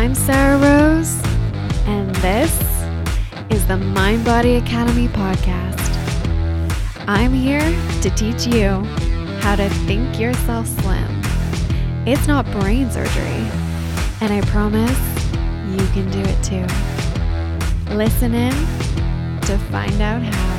I'm Sarah Rose, and this is the Mind Body Academy podcast. I'm here to teach you how to think yourself slim. It's not brain surgery, and I promise you can do it too. Listen in to find out how.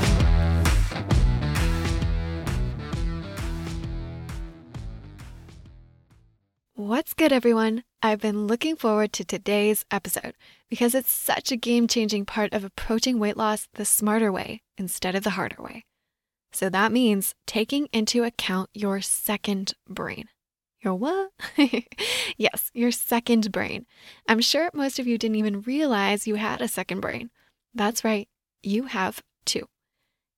What's good, everyone? I've been looking forward to today's episode because it's such a game changing part of approaching weight loss the smarter way instead of the harder way. So that means taking into account your second brain. Your what? yes, your second brain. I'm sure most of you didn't even realize you had a second brain. That's right, you have two.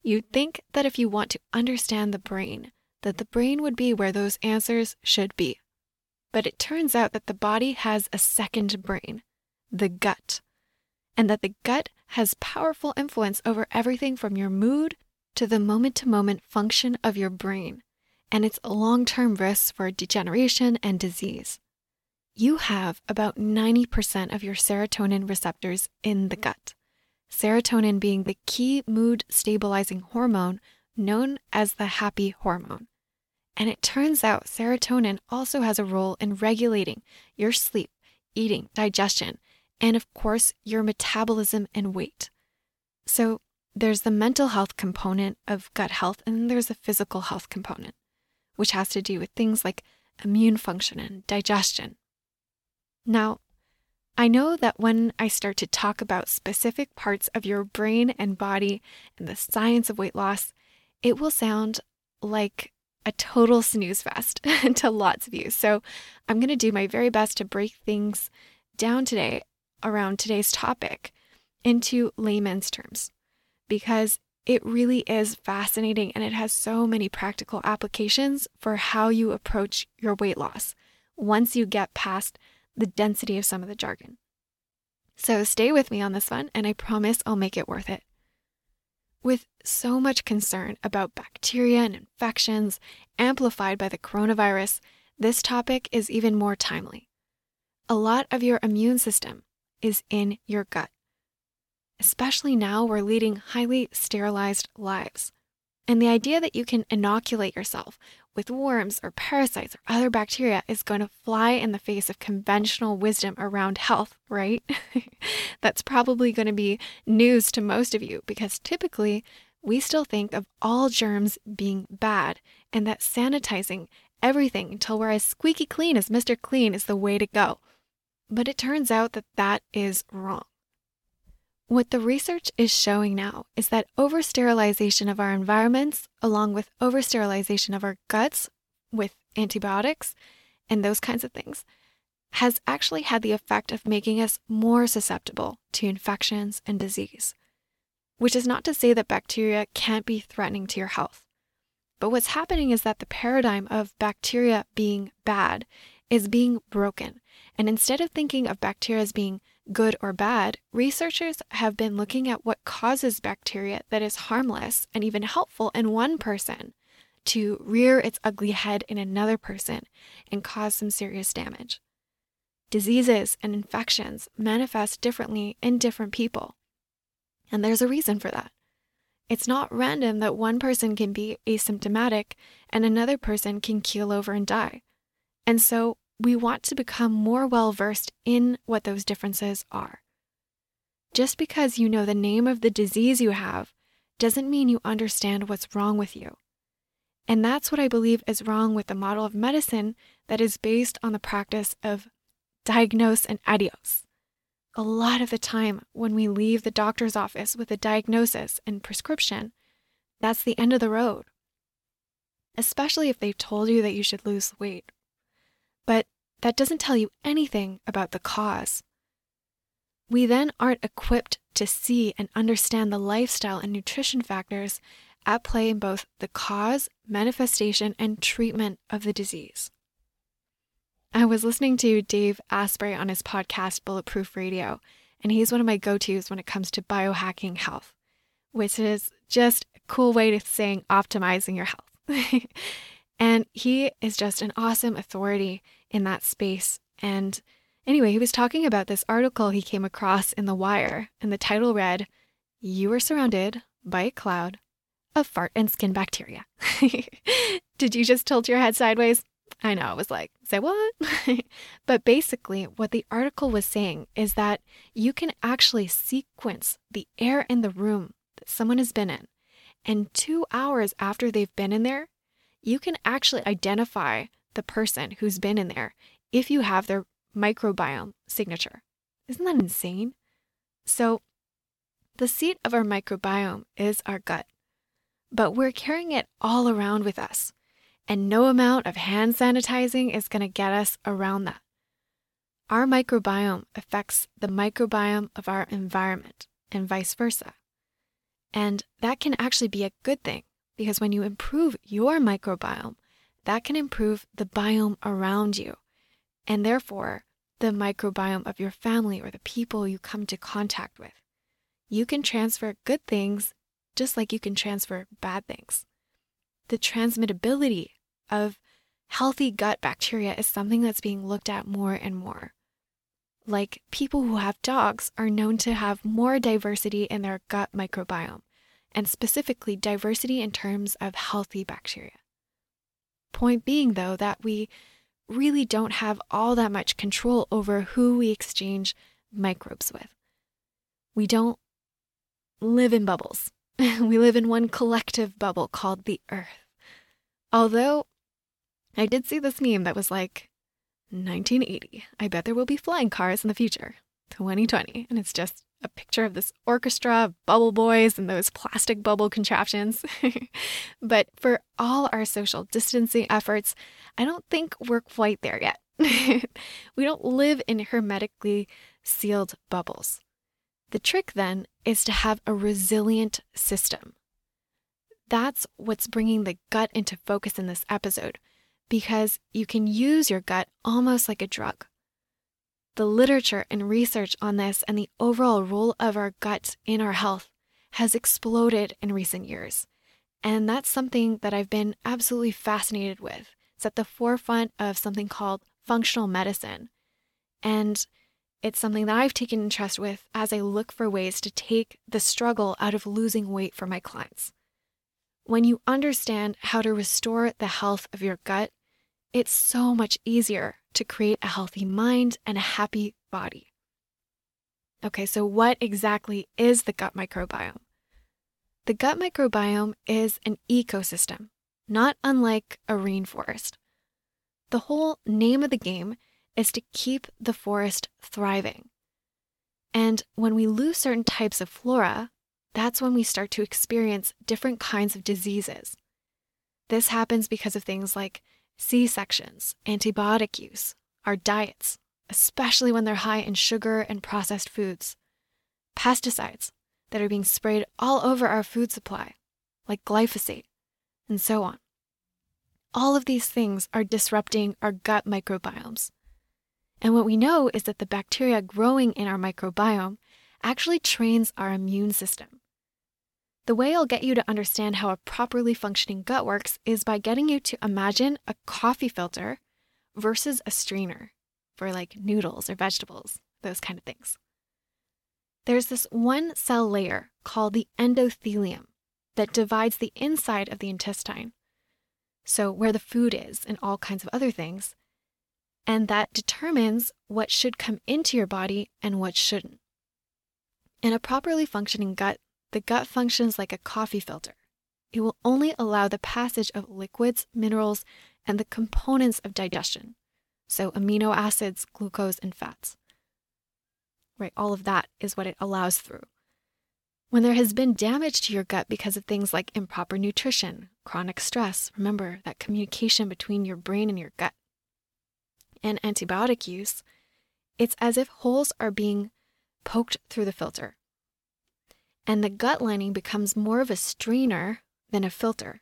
You'd think that if you want to understand the brain, that the brain would be where those answers should be. But it turns out that the body has a second brain, the gut, and that the gut has powerful influence over everything from your mood to the moment to moment function of your brain and its long term risks for degeneration and disease. You have about 90% of your serotonin receptors in the gut, serotonin being the key mood stabilizing hormone known as the happy hormone. And it turns out serotonin also has a role in regulating your sleep, eating, digestion, and of course, your metabolism and weight. So there's the mental health component of gut health, and there's a physical health component, which has to do with things like immune function and digestion. Now, I know that when I start to talk about specific parts of your brain and body and the science of weight loss, it will sound like a total snooze fest to lots of you. So I'm going to do my very best to break things down today around today's topic into layman's terms because it really is fascinating and it has so many practical applications for how you approach your weight loss once you get past the density of some of the jargon. So stay with me on this one, and I promise I'll make it worth it. With so much concern about bacteria and infections amplified by the coronavirus, this topic is even more timely. A lot of your immune system is in your gut. Especially now, we're leading highly sterilized lives. And the idea that you can inoculate yourself with worms or parasites or other bacteria is going to fly in the face of conventional wisdom around health, right? That's probably going to be news to most of you because typically we still think of all germs being bad and that sanitizing everything until we're as squeaky clean as Mr. Clean is the way to go. But it turns out that that is wrong. What the research is showing now is that oversterilization of our environments, along with oversterilization of our guts with antibiotics and those kinds of things, has actually had the effect of making us more susceptible to infections and disease. Which is not to say that bacteria can't be threatening to your health. But what's happening is that the paradigm of bacteria being bad is being broken. And instead of thinking of bacteria as being good or bad, researchers have been looking at what causes bacteria that is harmless and even helpful in one person to rear its ugly head in another person and cause some serious damage. Diseases and infections manifest differently in different people. And there's a reason for that. It's not random that one person can be asymptomatic and another person can keel over and die. And so we want to become more well versed in what those differences are. Just because you know the name of the disease you have doesn't mean you understand what's wrong with you. And that's what I believe is wrong with the model of medicine that is based on the practice of diagnose and adios. A lot of the time, when we leave the doctor's office with a diagnosis and prescription, that's the end of the road. Especially if they've told you that you should lose weight that doesn't tell you anything about the cause. We then aren't equipped to see and understand the lifestyle and nutrition factors at play in both the cause, manifestation, and treatment of the disease. I was listening to Dave Asprey on his podcast, Bulletproof Radio, and he's one of my go tos when it comes to biohacking health, which is just a cool way to saying optimizing your health. And he is just an awesome authority in that space. And Anyway, he was talking about this article he came across in The Wire, and the title read, You are surrounded by a cloud of fart and skin bacteria. Did you just tilt your head sideways? I know, I was like, say what? but basically, what the article was saying is that you can actually sequence the air in the room that someone has been in. And two hours after they've been in there, you can actually identify the person who's been in there if you have their microbiome signature. Isn't that insane? So, the seat of our microbiome is our gut, but we're carrying it all around with us and no amount of hand sanitizing is going to get us around that. Our microbiome affects the microbiome of our environment and vice versa. And that can actually be a good thing because when you improve your microbiome, that can improve the biome around you and therefore the microbiome of your family or the people you come to contact with. You can transfer good things just like you can transfer bad things the transmittability of healthy gut bacteria is something that's being looked at more and more. Like people who have dogs are known to have more diversity in their gut microbiome, and specifically diversity in terms of healthy bacteria. Point being, though, that we really don't have all that much control over who we exchange microbes with. We don't live in bubbles. we live in one collective bubble called the earth. Although I did see this meme that was like, 1980. I bet there will be flying cars in the future. 2020. And it's just a picture of this orchestra of bubble boys and those plastic bubble contraptions. but for all our social distancing efforts, I don't think we're quite there yet. we don't live in hermetically sealed bubbles. The trick then is to have a resilient system. That's what's bringing the gut into focus in this episode because you can use your gut almost like a drug. The literature and research on this and the overall role of our gut in our health has exploded in recent years. And that's something that I've been absolutely fascinated with. It's at the forefront of something called functional medicine. And it's something that I've taken interest with as I look for ways to take the struggle out of losing weight for my clients. When you understand how to restore the health of your gut, it's so much easier to create a healthy mind and a happy body. Okay, so what exactly is the gut microbiome? The gut microbiome is an ecosystem, not unlike a rainforest. The whole name of the game is to keep the forest thriving. And when we lose certain types of flora, that's when we start to experience different kinds of diseases. This happens because of things like C sections, antibiotic use, our diets, especially when they're high in sugar and processed foods, pesticides that are being sprayed all over our food supply, like glyphosate, and so on. All of these things are disrupting our gut microbiomes. And what we know is that the bacteria growing in our microbiome actually trains our immune system. The way I'll get you to understand how a properly functioning gut works is by getting you to imagine a coffee filter versus a strainer for like noodles or vegetables, those kind of things. There's this one cell layer called the endothelium that divides the inside of the intestine, so where the food is and all kinds of other things, and that determines what should come into your body and what shouldn't. In a properly functioning gut, the gut functions like a coffee filter. It will only allow the passage of liquids, minerals, and the components of digestion. So, amino acids, glucose, and fats. Right, all of that is what it allows through. When there has been damage to your gut because of things like improper nutrition, chronic stress, remember that communication between your brain and your gut, and antibiotic use, it's as if holes are being poked through the filter and the gut lining becomes more of a strainer than a filter.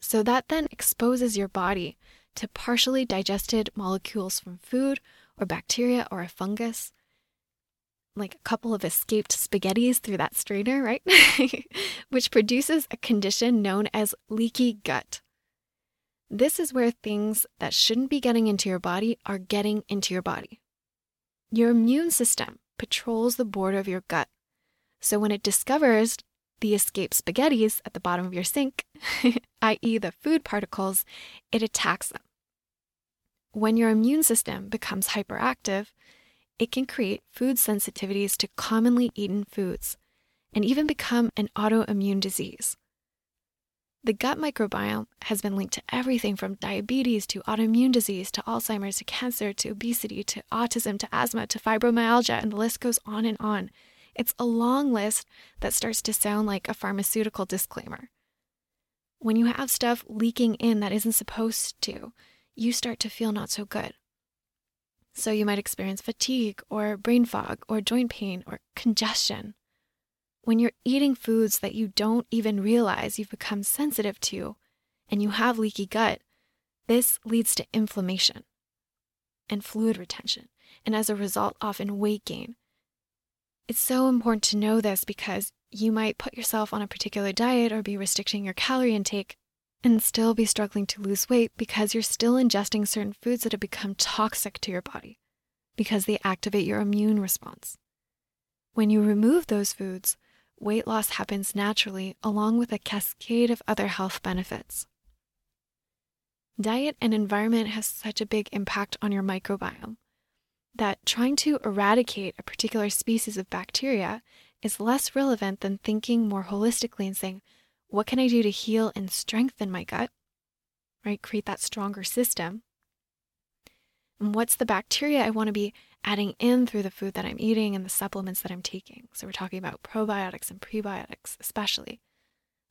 So that then exposes your body to partially digested molecules from food or bacteria or a fungus, like a couple of escaped spaghettis through that strainer, right? Which produces a condition known as leaky gut. This is where things that shouldn't be getting into your body are getting into your body. Your immune system patrols the border of your gut. So when it discovers the escaped spaghettis at the bottom of your sink, i.e., the food particles, it attacks them. When your immune system becomes hyperactive, it can create food sensitivities to commonly eaten foods and even become an autoimmune disease. The gut microbiome has been linked to everything from diabetes to autoimmune disease to Alzheimer's to cancer to obesity to autism to asthma to fibromyalgia, and the list goes on and on. It's a long list that starts to sound like a pharmaceutical disclaimer. When you have stuff leaking in that isn't supposed to, you start to feel not so good. So you might experience fatigue or brain fog or joint pain or congestion when you're eating foods that you don't even realize you've become sensitive to and you have leaky gut, this leads to inflammation and fluid retention, and as a result, often weight gain. It's so important to know this because you might put yourself on a particular diet or be restricting your calorie intake and still be struggling to lose weight because you're still ingesting certain foods that have become toxic to your body because they activate your immune response. When you remove those foods, weight loss happens naturally along with a cascade of other health benefits. Diet and environment has such a big impact on your microbiome that trying to eradicate a particular species of bacteria is less relevant than thinking more holistically and saying, what can I do to heal and strengthen my gut? Right? Create that stronger system. And what's the bacteria I want to be adding in through the food that I'm eating and the supplements that I'm taking. So we're talking about probiotics and prebiotics, especially.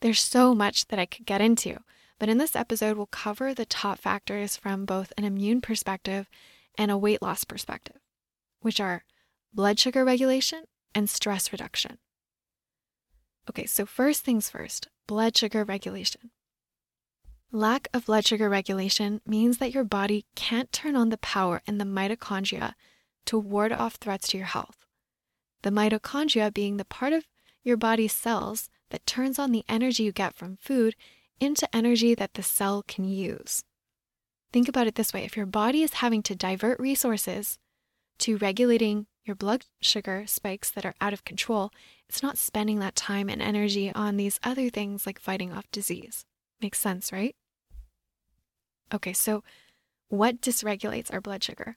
There's so much that I could get into, but in this episode, we'll cover the top factors from both an immune perspective and a weight loss perspective, which are blood sugar regulation and stress reduction. Okay, so first things first blood sugar regulation. Lack of blood sugar regulation means that your body can't turn on the power in the mitochondria to ward off threats to your health. The mitochondria being the part of your body's cells that turns on the energy you get from food into energy that the cell can use. Think about it this way if your body is having to divert resources to regulating your blood sugar spikes that are out of control, it's not spending that time and energy on these other things like fighting off disease. Makes sense, right? Okay, so what dysregulates our blood sugar?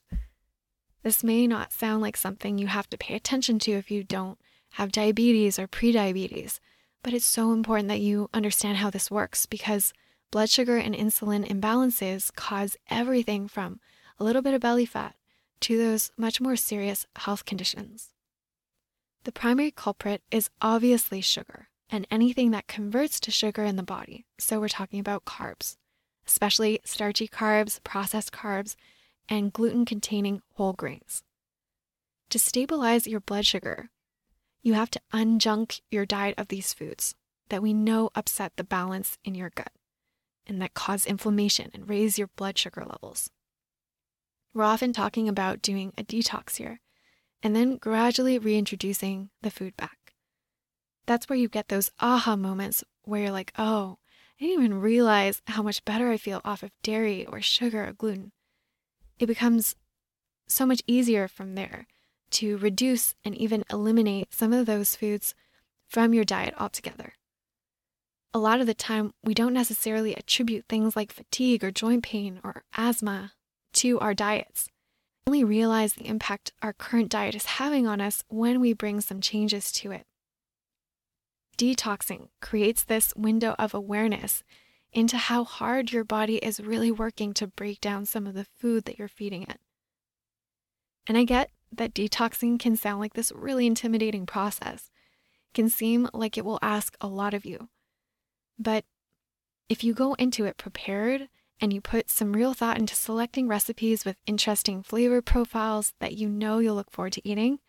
This may not sound like something you have to pay attention to if you don't have diabetes or prediabetes, but it's so important that you understand how this works because blood sugar and insulin imbalances cause everything from a little bit of belly fat to those much more serious health conditions. The primary culprit is obviously sugar and anything that converts to sugar in the body. So we're talking about carbs, especially starchy carbs, processed carbs, and gluten containing whole grains. To stabilize your blood sugar, you have to unjunk your diet of these foods that we know upset the balance in your gut and that cause inflammation and raise your blood sugar levels. We're often talking about doing a detox here and then gradually reintroducing the food back. That's where you get those aha moments where you're like, oh, I didn't even realize how much better I feel off of dairy or sugar or gluten it becomes so much easier from there to reduce and even eliminate some of those foods from your diet altogether. A lot of the time, we don't necessarily attribute things like fatigue or joint pain or asthma to our diets. We only realize the impact our current diet is having on us when we bring some changes to it. Detoxing creates this window of awareness into how hard your body is really working to break down some of the food that you're feeding it. And I get that detoxing can sound like this really intimidating process, it can seem like it will ask a lot of you. But if you go into it prepared and you put some real thought into selecting recipes with interesting flavor profiles that you know you'll look forward to eating,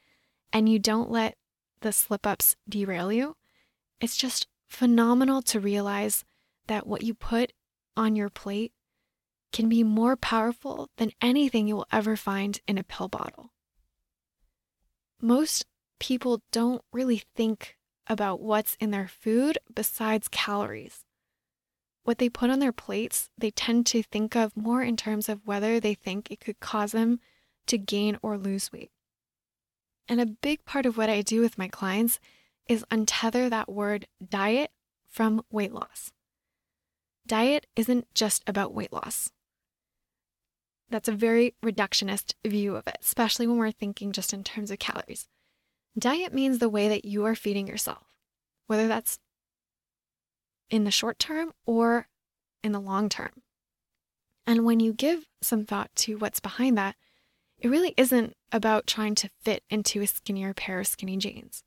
and you don't let the slip ups derail you, it's just phenomenal to realize that what you put on your plate can be more powerful than anything you will ever find in a pill bottle. Most people don't really think about what's in their food besides calories. What they put on their plates, they tend to think of more in terms of whether they think it could cause them to gain or lose weight. And a big part of what I do with my clients is untether that word diet from weight loss. Diet isn't just about weight loss. That's a very reductionist view of it, especially when we're thinking just in terms of calories. Diet means the way that you are feeding yourself, whether that's in the short term or in the long term. And when you give some thought to what's behind that, it really isn't about trying to fit into a skinnier pair of skinny jeans.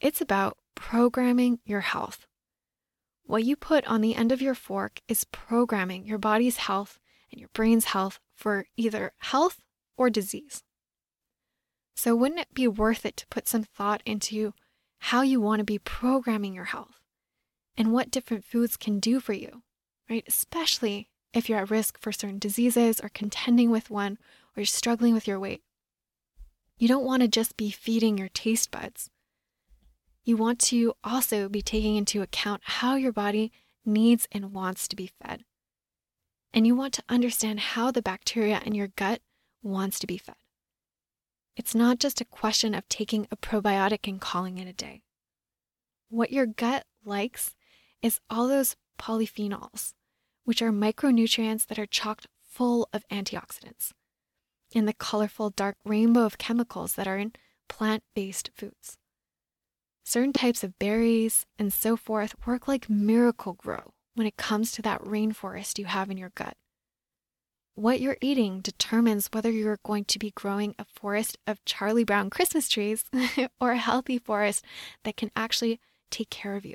It's about programming your health. What you put on the end of your fork is programming your body's health and your brain's health for either health or disease. So, wouldn't it be worth it to put some thought into how you want to be programming your health and what different foods can do for you, right? Especially if you're at risk for certain diseases or contending with one or you're struggling with your weight. You don't want to just be feeding your taste buds. You want to also be taking into account how your body needs and wants to be fed. And you want to understand how the bacteria in your gut wants to be fed. It's not just a question of taking a probiotic and calling it a day. What your gut likes is all those polyphenols, which are micronutrients that are chocked full of antioxidants, and the colorful dark rainbow of chemicals that are in plant based foods. Certain types of berries and so forth work like Miracle-Gro when it comes to that rainforest you have in your gut. What you're eating determines whether you're going to be growing a forest of Charlie Brown Christmas trees or a healthy forest that can actually take care of you.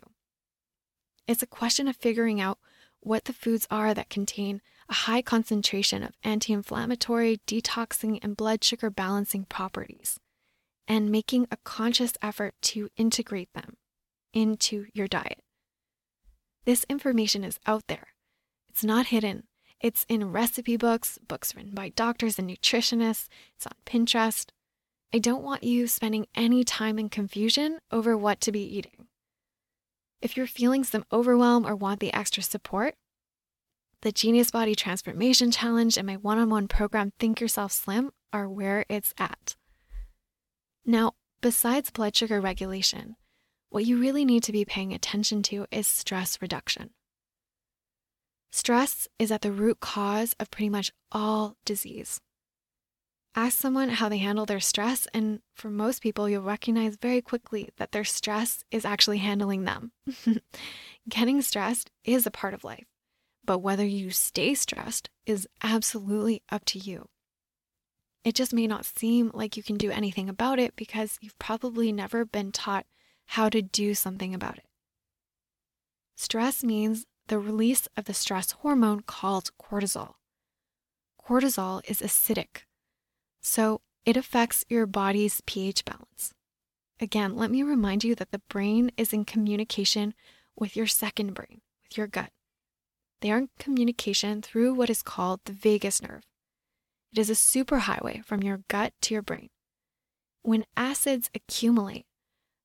It's a question of figuring out what the foods are that contain a high concentration of anti inflammatory, detoxing, and blood sugar balancing properties, and making a conscious effort to integrate them into your diet. This information is out there, it's not hidden. It's in recipe books, books written by doctors and nutritionists, it's on Pinterest. I don't want you spending any time in confusion over what to be eating. If you're feeling some overwhelm or want the extra support, the Genius Body Transformation Challenge and my one on one program, Think Yourself Slim, are where it's at. Now, besides blood sugar regulation, what you really need to be paying attention to is stress reduction. Stress is at the root cause of pretty much all disease. Ask someone how they handle their stress, and for most people, you'll recognize very quickly that their stress is actually handling them. Getting stressed is a part of life, but whether you stay stressed is absolutely up to you. It just may not seem like you can do anything about it because you've probably never been taught how to do something about it. Stress means the release of the stress hormone called cortisol. Cortisol is acidic so it affects your body's pH balance. Again, let me remind you that the brain is in communication with your second brain, with your gut. They are in communication through what is called the vagus nerve. It is a superhighway from your gut to your brain. When acids accumulate,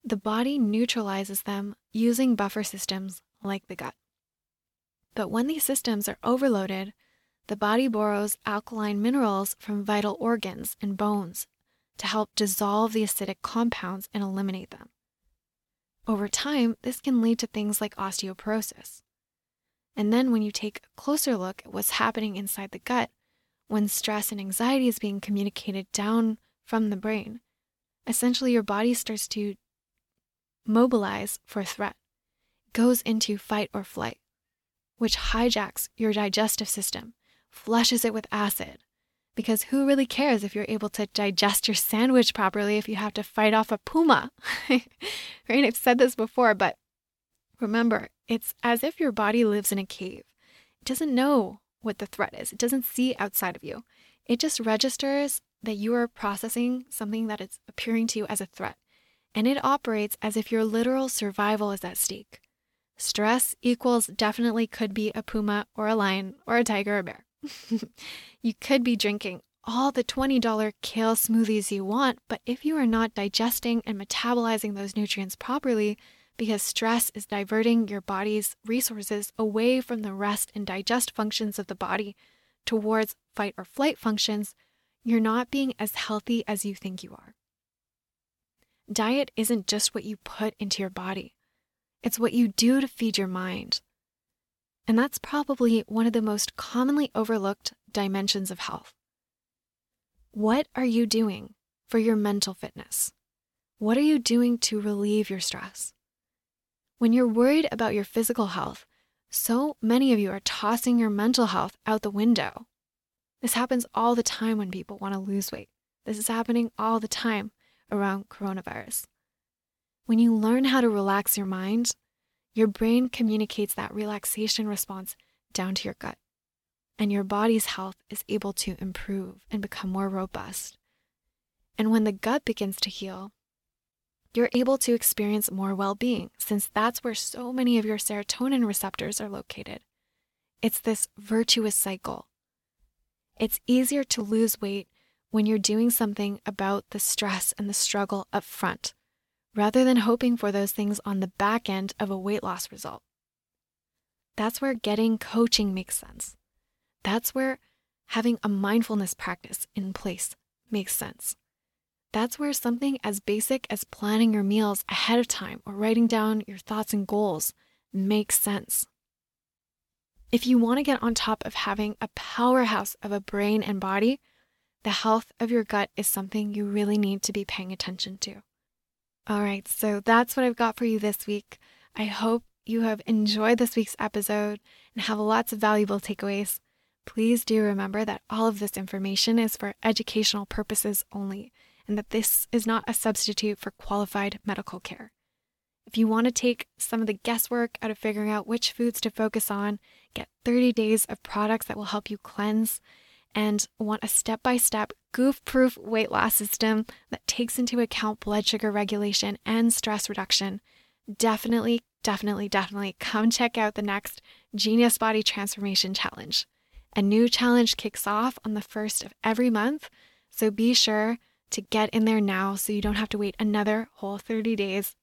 the body neutralizes them using buffer systems like the gut. But when these systems are overloaded, the body borrows alkaline minerals from vital organs and bones to help dissolve the acidic compounds and eliminate them. Over time, this can lead to things like osteoporosis. And then, when you take a closer look at what's happening inside the gut, when stress and anxiety is being communicated down from the brain, essentially your body starts to mobilize for a threat, goes into fight or flight, which hijacks your digestive system flushes it with acid. Because who really cares if you're able to digest your sandwich properly if you have to fight off a puma? right? I've said this before, but remember, it's as if your body lives in a cave. It doesn't know what the threat is, it doesn't see outside of you. It just registers that you are processing something that is appearing to you as a threat. And it operates as if your literal survival is at stake. Stress equals definitely could be a puma or a lion or a tiger or a bear. you could be drinking all the $20 kale smoothies you want, but if you are not digesting and metabolizing those nutrients properly, because stress is diverting your body's resources away from the rest and digest functions of the body towards fight or flight functions, you're not being as healthy as you think you are. diet isn't just what you put into your body, it's what you do to feed your mind. And that's probably one of the most commonly overlooked dimensions of health. What are you doing for your mental fitness? What are you doing to relieve your stress? When you're worried about your physical health, so many of you are tossing your mental health out the window. This happens all the time when people want to lose weight. This is happening all the time around coronavirus. When you learn how to relax your mind, your brain communicates that relaxation response down to your gut, and your body's health is able to improve and become more robust. And when the gut begins to heal, you're able to experience more well being since that's where so many of your serotonin receptors are located. It's this virtuous cycle. It's easier to lose weight when you're doing something about the stress and the struggle up front, rather than hoping for those things on the back end of a weight loss result. That's where getting coaching makes sense. That's where having a mindfulness practice in place makes sense. That's where something as basic as planning your meals ahead of time or writing down your thoughts and goals makes sense. If you want to get on top of having a powerhouse of a brain and body, the health of your gut is something you really need to be paying attention to. All right, so that's what I've got for you this week. I hope you have enjoyed this week's episode and have lots of valuable takeaways. Please do remember that all of this information is for educational purposes only and that this is not a substitute for qualified medical care. If you want to take some of the guesswork out of figuring out which foods to focus on, get 30 days of products that will help you cleanse, and want a step by step, goof proof weight loss system that takes into account blood sugar regulation and stress reduction, definitely, definitely, definitely come check out the next Genius Body Transformation Challenge. A new challenge kicks off on the first of every month, so be sure to get in there now so you don't have to wait another whole 30 days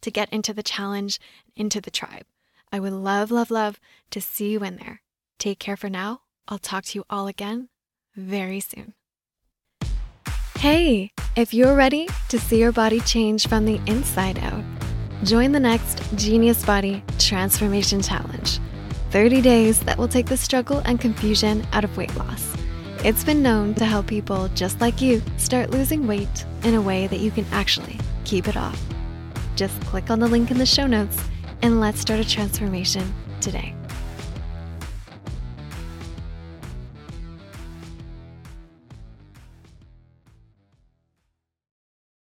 to get into the challenge, into the tribe. I would love, love, love to see you in there. Take care for now. I'll talk to you all again very soon. Hey, if you're ready to see your body change from the inside out, join the next Genius Body Transformation Challenge 30 days that will take the struggle and confusion out of weight loss. It's been known to help people just like you start losing weight in a way that you can actually keep it off. Just click on the link in the show notes and let's start a transformation today.